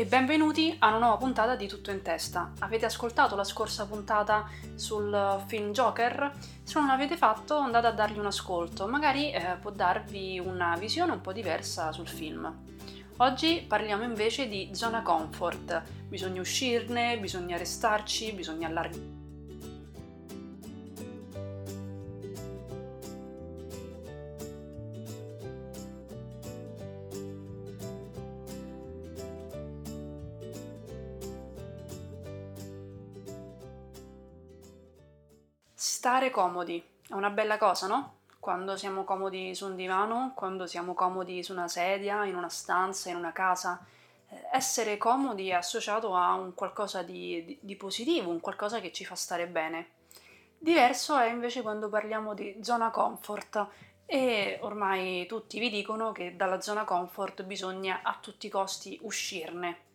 e benvenuti a una nuova puntata di Tutto in Testa. Avete ascoltato la scorsa puntata sul film Joker? Se non l'avete fatto andate a dargli un ascolto, magari eh, può darvi una visione un po' diversa sul film. Oggi parliamo invece di zona comfort, bisogna uscirne, bisogna restarci, bisogna allargare Stare comodi è una bella cosa, no? Quando siamo comodi su un divano, quando siamo comodi su una sedia, in una stanza, in una casa. Eh, essere comodi è associato a un qualcosa di, di, di positivo, un qualcosa che ci fa stare bene. Diverso è invece quando parliamo di zona comfort e ormai tutti vi dicono che dalla zona comfort bisogna a tutti i costi uscirne.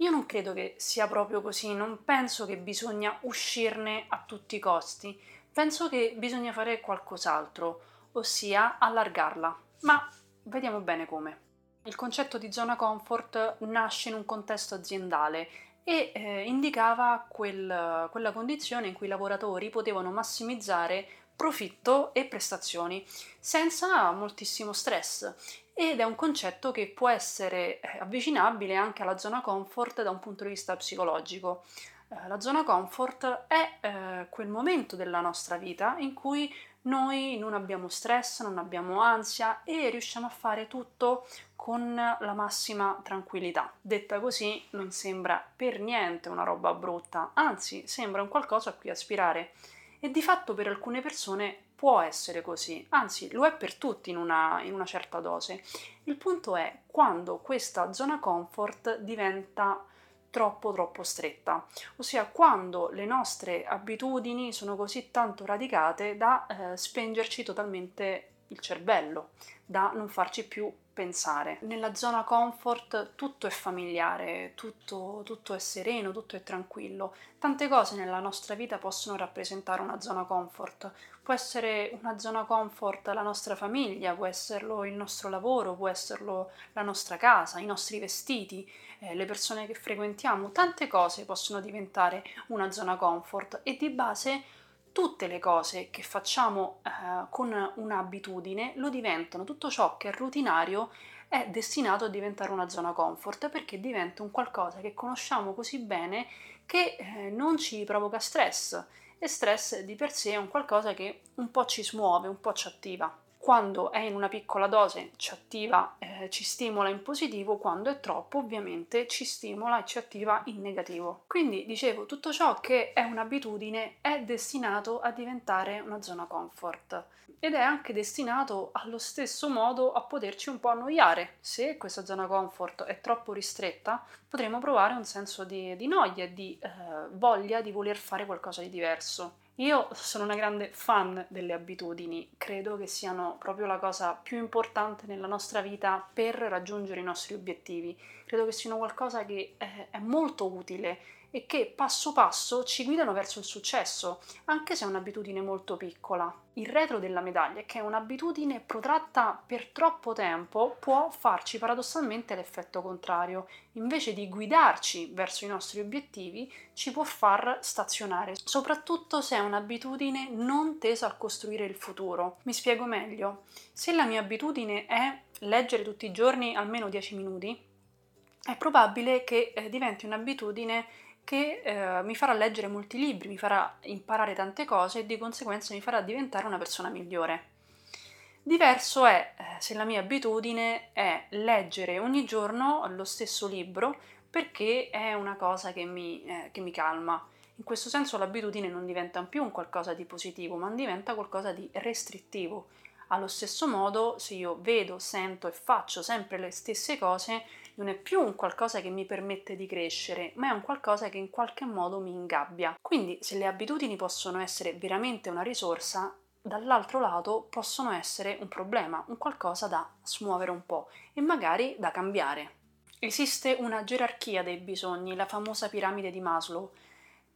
Io non credo che sia proprio così, non penso che bisogna uscirne a tutti i costi, penso che bisogna fare qualcos'altro, ossia allargarla. Ma vediamo bene come. Il concetto di zona comfort nasce in un contesto aziendale e eh, indicava quel, quella condizione in cui i lavoratori potevano massimizzare profitto e prestazioni senza moltissimo stress ed è un concetto che può essere eh, avvicinabile anche alla zona comfort da un punto di vista psicologico. Eh, la zona comfort è eh, quel momento della nostra vita in cui noi non abbiamo stress, non abbiamo ansia e riusciamo a fare tutto con la massima tranquillità. Detta così non sembra per niente una roba brutta, anzi sembra un qualcosa a cui aspirare e di fatto per alcune persone può essere così, anzi lo è per tutti in una, in una certa dose. Il punto è quando questa zona comfort diventa troppo troppo stretta, ossia quando le nostre abitudini sono così tanto radicate da eh, spengerci totalmente il cervello, da non farci più pensare. Nella zona comfort tutto è familiare, tutto, tutto, è sereno, tutto è tranquillo. Tante cose nella nostra vita possono rappresentare una zona comfort. Può essere una zona comfort la nostra famiglia, può esserlo il nostro lavoro, può esserlo la nostra casa, i nostri vestiti, eh, le persone che frequentiamo. Tante cose possono diventare una zona comfort e di base tutte le cose che facciamo eh, con un'abitudine lo diventano, tutto ciò che è rutinario è destinato a diventare una zona comfort perché diventa un qualcosa che conosciamo così bene che eh, non ci provoca stress. E stress di per sé è un qualcosa che un po' ci smuove, un po' ci attiva quando è in una piccola dose ci attiva, eh, ci stimola in positivo, quando è troppo ovviamente ci stimola e ci attiva in negativo. Quindi dicevo, tutto ciò che è un'abitudine è destinato a diventare una zona comfort ed è anche destinato allo stesso modo a poterci un po' annoiare. Se questa zona comfort è troppo ristretta, potremo provare un senso di, di noia di eh, voglia di voler fare qualcosa di diverso. Io sono una grande fan delle abitudini, credo che siano proprio la cosa più importante nella nostra vita per raggiungere i nostri obiettivi. Credo che siano qualcosa che è molto utile e che passo passo ci guidano verso il successo, anche se è un'abitudine molto piccola. Il retro della medaglia è che un'abitudine protratta per troppo tempo può farci paradossalmente l'effetto contrario. Invece di guidarci verso i nostri obiettivi, ci può far stazionare, soprattutto se è un'abitudine non tesa a costruire il futuro. Mi spiego meglio. Se la mia abitudine è leggere tutti i giorni almeno 10 minuti, è probabile che eh, diventi un'abitudine che eh, mi farà leggere molti libri, mi farà imparare tante cose e di conseguenza mi farà diventare una persona migliore. Diverso è eh, se la mia abitudine è leggere ogni giorno lo stesso libro perché è una cosa che mi, eh, che mi calma. In questo senso l'abitudine non diventa più un qualcosa di positivo, ma diventa qualcosa di restrittivo. Allo stesso modo, se io vedo, sento e faccio sempre le stesse cose, non è più un qualcosa che mi permette di crescere, ma è un qualcosa che in qualche modo mi ingabbia. Quindi se le abitudini possono essere veramente una risorsa, dall'altro lato possono essere un problema, un qualcosa da smuovere un po' e magari da cambiare. Esiste una gerarchia dei bisogni, la famosa piramide di Maslow,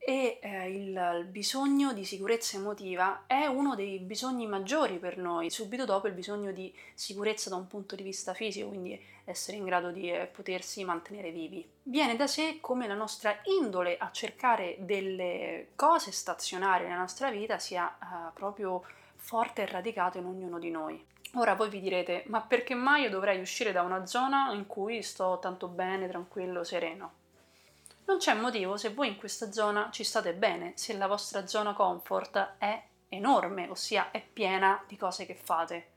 e eh, il, bisogno di sicurezza emotiva è uno dei bisogni maggiori per noi, subito dopo il bisogno di sicurezza da un punto di vista fisico, quindi essere in grado di eh, potersi mantenere vivi. Viene da sé come la nostra indole a cercare delle cose stazionarie nella nostra vita sia eh, proprio forte e radicato in ognuno di noi. Ora voi vi direte, ma perché mai io dovrei uscire da una zona in cui sto tanto bene, tranquillo, sereno? Non c'è motivo se voi in questa zona ci state bene, se la vostra zona comfort è enorme, ossia è piena di cose che fate.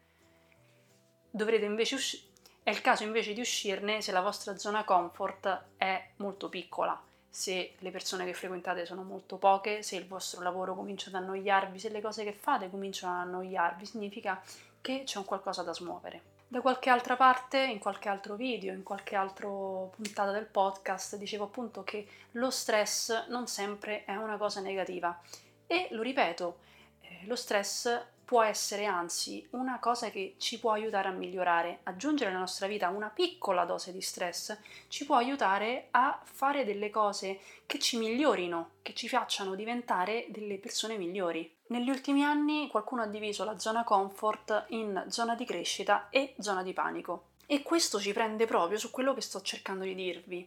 Dovrete invece uscire. È il caso invece di uscirne se la vostra zona comfort è molto piccola, se le persone che frequentate sono molto poche, se il vostro lavoro comincia ad annoiarvi, se le cose che fate cominciano ad annoiarvi, significa che c'è un qualcosa da smuovere da qualche altra parte, in qualche altro video, in qualche altra puntata del podcast, dicevo appunto che lo stress non sempre è una cosa negativa. E lo ripeto, eh, lo stress può essere anzi una cosa che ci può aiutare a migliorare. Aggiungere alla nostra vita una piccola dose di stress ci può aiutare a fare delle cose che ci migliorino, che ci facciano diventare delle persone migliori. Negli ultimi anni qualcuno ha diviso la zona comfort in zona di crescita e zona di panico. E questo ci prende proprio su quello che sto cercando di dirvi.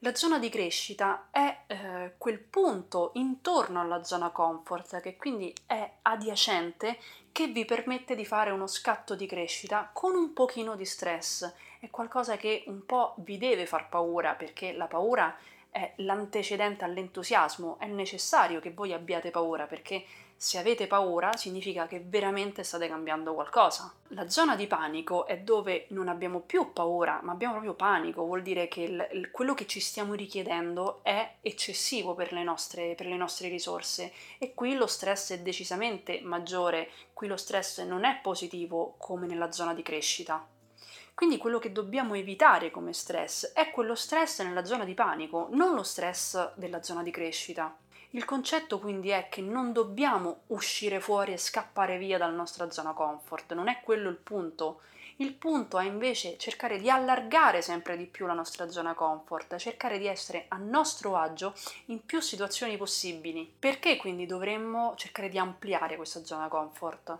La zona di crescita è eh, quel punto intorno alla zona comfort, che quindi è adiacente, che vi permette di fare uno scatto di crescita con un pochino di stress. È qualcosa che un po' vi deve far paura, perché la paura è l'antecedente all'entusiasmo, è necessario che voi abbiate paura, perché se avete paura significa che veramente state cambiando qualcosa. La zona di panico è dove non abbiamo più paura, ma abbiamo proprio panico, vuol dire che il, quello che ci stiamo richiedendo è eccessivo per le, nostre, per le nostre risorse e qui lo stress è decisamente maggiore, qui lo stress non è positivo come nella zona di crescita. Quindi quello che dobbiamo evitare come stress è quello stress nella zona di panico, non lo stress della zona di crescita. Il concetto quindi è che non dobbiamo uscire fuori e scappare via dalla nostra zona comfort, non è quello il punto. Il punto è invece cercare di allargare sempre di più la nostra zona comfort, cercare di essere a nostro agio in più situazioni possibili. Perché quindi dovremmo cercare di ampliare questa zona comfort?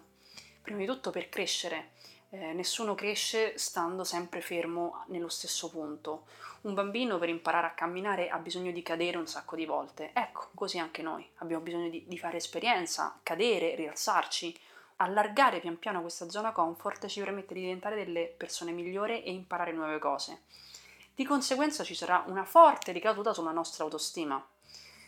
Prima di tutto per crescere. Eh, nessuno cresce stando sempre fermo nello stesso punto. Un bambino per imparare a camminare ha bisogno di cadere un sacco di volte. Ecco, così anche noi abbiamo bisogno di, di fare esperienza, cadere, rialzarci. Allargare pian piano questa zona comfort ci permette di diventare delle persone migliori e imparare nuove cose. Di conseguenza ci sarà una forte ricaduta sulla nostra autostima.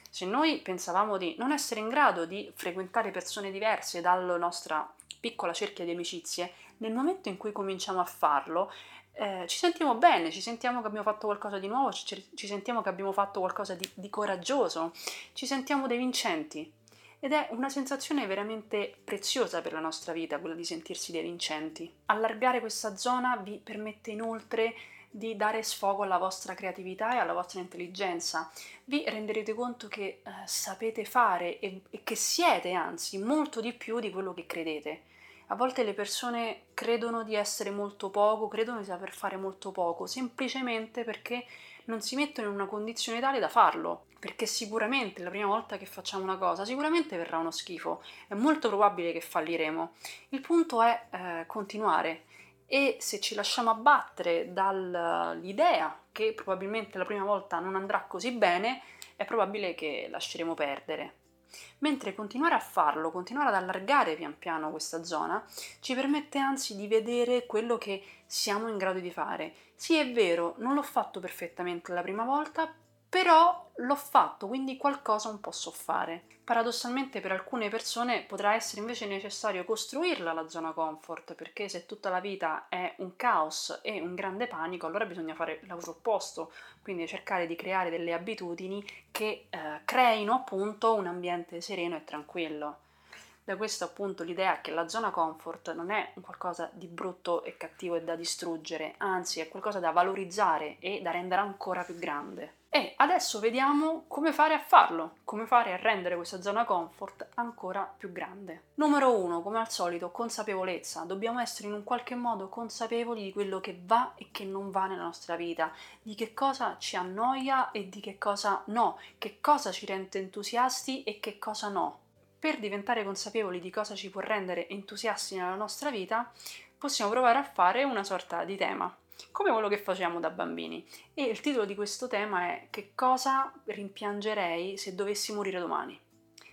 Se noi pensavamo di non essere in grado di frequentare persone diverse dalla nostra piccola cerchia di amicizie, nel momento in cui cominciamo a farlo, eh, ci sentiamo bene, ci sentiamo che abbiamo fatto qualcosa di nuovo, ci, ci sentiamo che abbiamo fatto qualcosa di, di coraggioso, ci sentiamo dei vincenti. Ed è una sensazione veramente preziosa per la nostra vita, quella di sentirsi dei vincenti. Allargare questa zona vi permette inoltre di dare sfogo alla vostra creatività e alla vostra intelligenza. Vi renderete conto che eh, sapete fare e, e che siete anzi molto di più di quello che credete. A volte le persone credono di essere molto poco, credono di saper fare molto poco, semplicemente perché non si mettono in una condizione tale da farlo. Perché sicuramente la prima volta che facciamo una cosa, sicuramente verrà uno schifo, è molto probabile che falliremo. Il punto è eh, continuare e se ci lasciamo abbattere dall'idea che probabilmente la prima volta non andrà così bene, è probabile che lasceremo perdere. Mentre continuare a farlo, continuare ad allargare pian piano questa zona, ci permette anzi di vedere quello che siamo in grado di fare. Sì, è vero, non l'ho fatto perfettamente la prima volta, però l'ho fatto, quindi qualcosa un posso fare. Paradossalmente per alcune persone potrà essere invece necessario costruirla la zona comfort, perché se tutta la vita è un caos e un grande panico, allora bisogna fare l'auto opposto, quindi cercare di creare delle abitudini che eh, creino appunto un ambiente sereno e tranquillo. Da questo appunto l'idea che la zona comfort non è un qualcosa di brutto e cattivo e da distruggere, anzi è qualcosa da valorizzare e da rendere ancora più grande. E adesso vediamo come fare a farlo, come fare a rendere questa zona comfort ancora più grande. Numero uno, come al solito, consapevolezza. Dobbiamo essere in un qualche modo consapevoli di quello che va e che non va nella nostra vita, di che cosa ci annoia e di che cosa no, che cosa ci rende entusiasti e che cosa no. Per diventare consapevoli di cosa ci può rendere entusiasti nella nostra vita, possiamo provare a fare una sorta di tema come quello che facciamo da bambini. E il titolo di questo tema è Che cosa rimpiangerei se dovessi morire domani?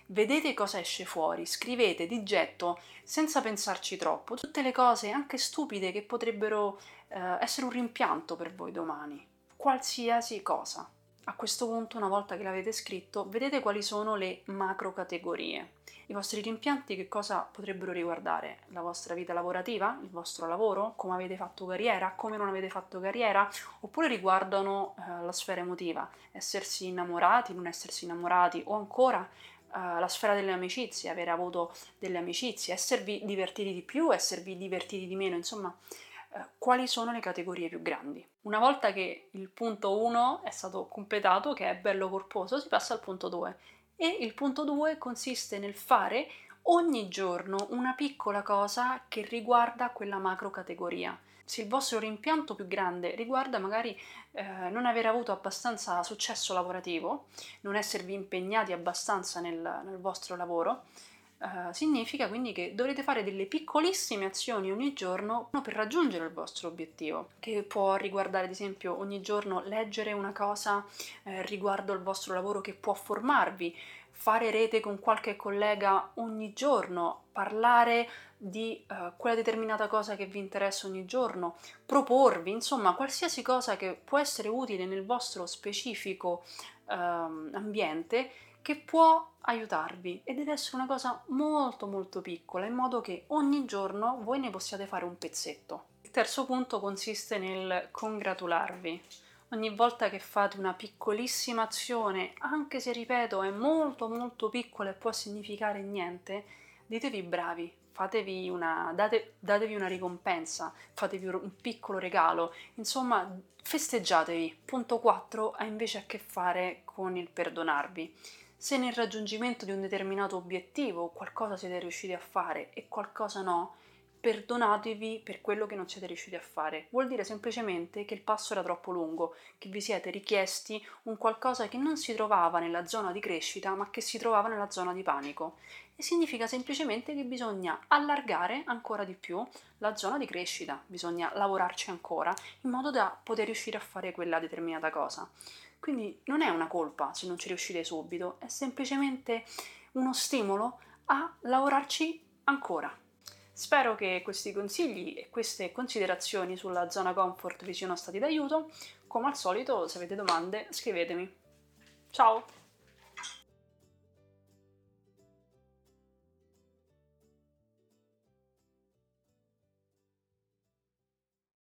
Vedete cosa esce fuori, scrivete di getto, senza pensarci troppo, tutte le cose anche stupide che potrebbero eh, essere un rimpianto per voi domani. Qualsiasi cosa. A questo punto, una volta che l'avete scritto, vedete quali sono le macro categorie. I vostri rimpianti che cosa potrebbero riguardare? La vostra vita lavorativa, il vostro lavoro, come avete fatto carriera, come non avete fatto carriera, oppure riguardano eh, la sfera emotiva, essersi innamorati, non essersi innamorati, o ancora eh, la sfera delle amicizie, avere avuto delle amicizie, esservi divertiti di più, esservi divertiti di meno, insomma quali sono le categorie più grandi. Una volta che il punto 1 è stato completato, che è bello corposo, si passa al punto 2 e il punto 2 consiste nel fare ogni giorno una piccola cosa che riguarda quella macro categoria. Se il vostro rimpianto più grande riguarda magari eh, non aver avuto abbastanza successo lavorativo, non esservi impegnati abbastanza nel, nel vostro lavoro, Uh, significa quindi che dovrete fare delle piccolissime azioni ogni giorno per raggiungere il vostro obiettivo, che può riguardare ad esempio ogni giorno leggere una cosa eh, riguardo al vostro lavoro che può formarvi, fare rete con qualche collega ogni giorno, parlare di uh, quella determinata cosa che vi interessa ogni giorno, proporvi, insomma, qualsiasi cosa che può essere utile nel vostro specifico uh, ambiente che può aiutarvi e deve essere una cosa molto molto piccola in modo che ogni giorno voi ne possiate fare un pezzetto. Il terzo punto consiste nel congratularvi. Ogni volta che fate una piccolissima azione, anche se ripeto è molto molto piccola e può significare niente, ditevi bravi, fatevi una, date, datevi una ricompensa, fatevi un piccolo regalo, insomma festeggiatevi. Punto 4 ha invece a che fare con il perdonarvi. Se nel raggiungimento di un determinato obiettivo qualcosa siete riusciti a fare e qualcosa no, perdonatevi per quello che non siete riusciti a fare. Vuol dire semplicemente che il passo era troppo lungo, che vi siete richiesti un qualcosa che non si trovava nella zona di crescita, ma che si trovava nella zona di panico. E significa semplicemente che bisogna allargare ancora di più la zona di crescita, bisogna lavorarci ancora in modo da poter riuscire a fare quella determinata cosa. Quindi non è una colpa se non ci riuscite subito, è semplicemente uno stimolo a lavorarci ancora. Spero che questi consigli e queste considerazioni sulla zona comfort vi siano stati d'aiuto. Come al solito, se avete domande, scrivetemi. Ciao!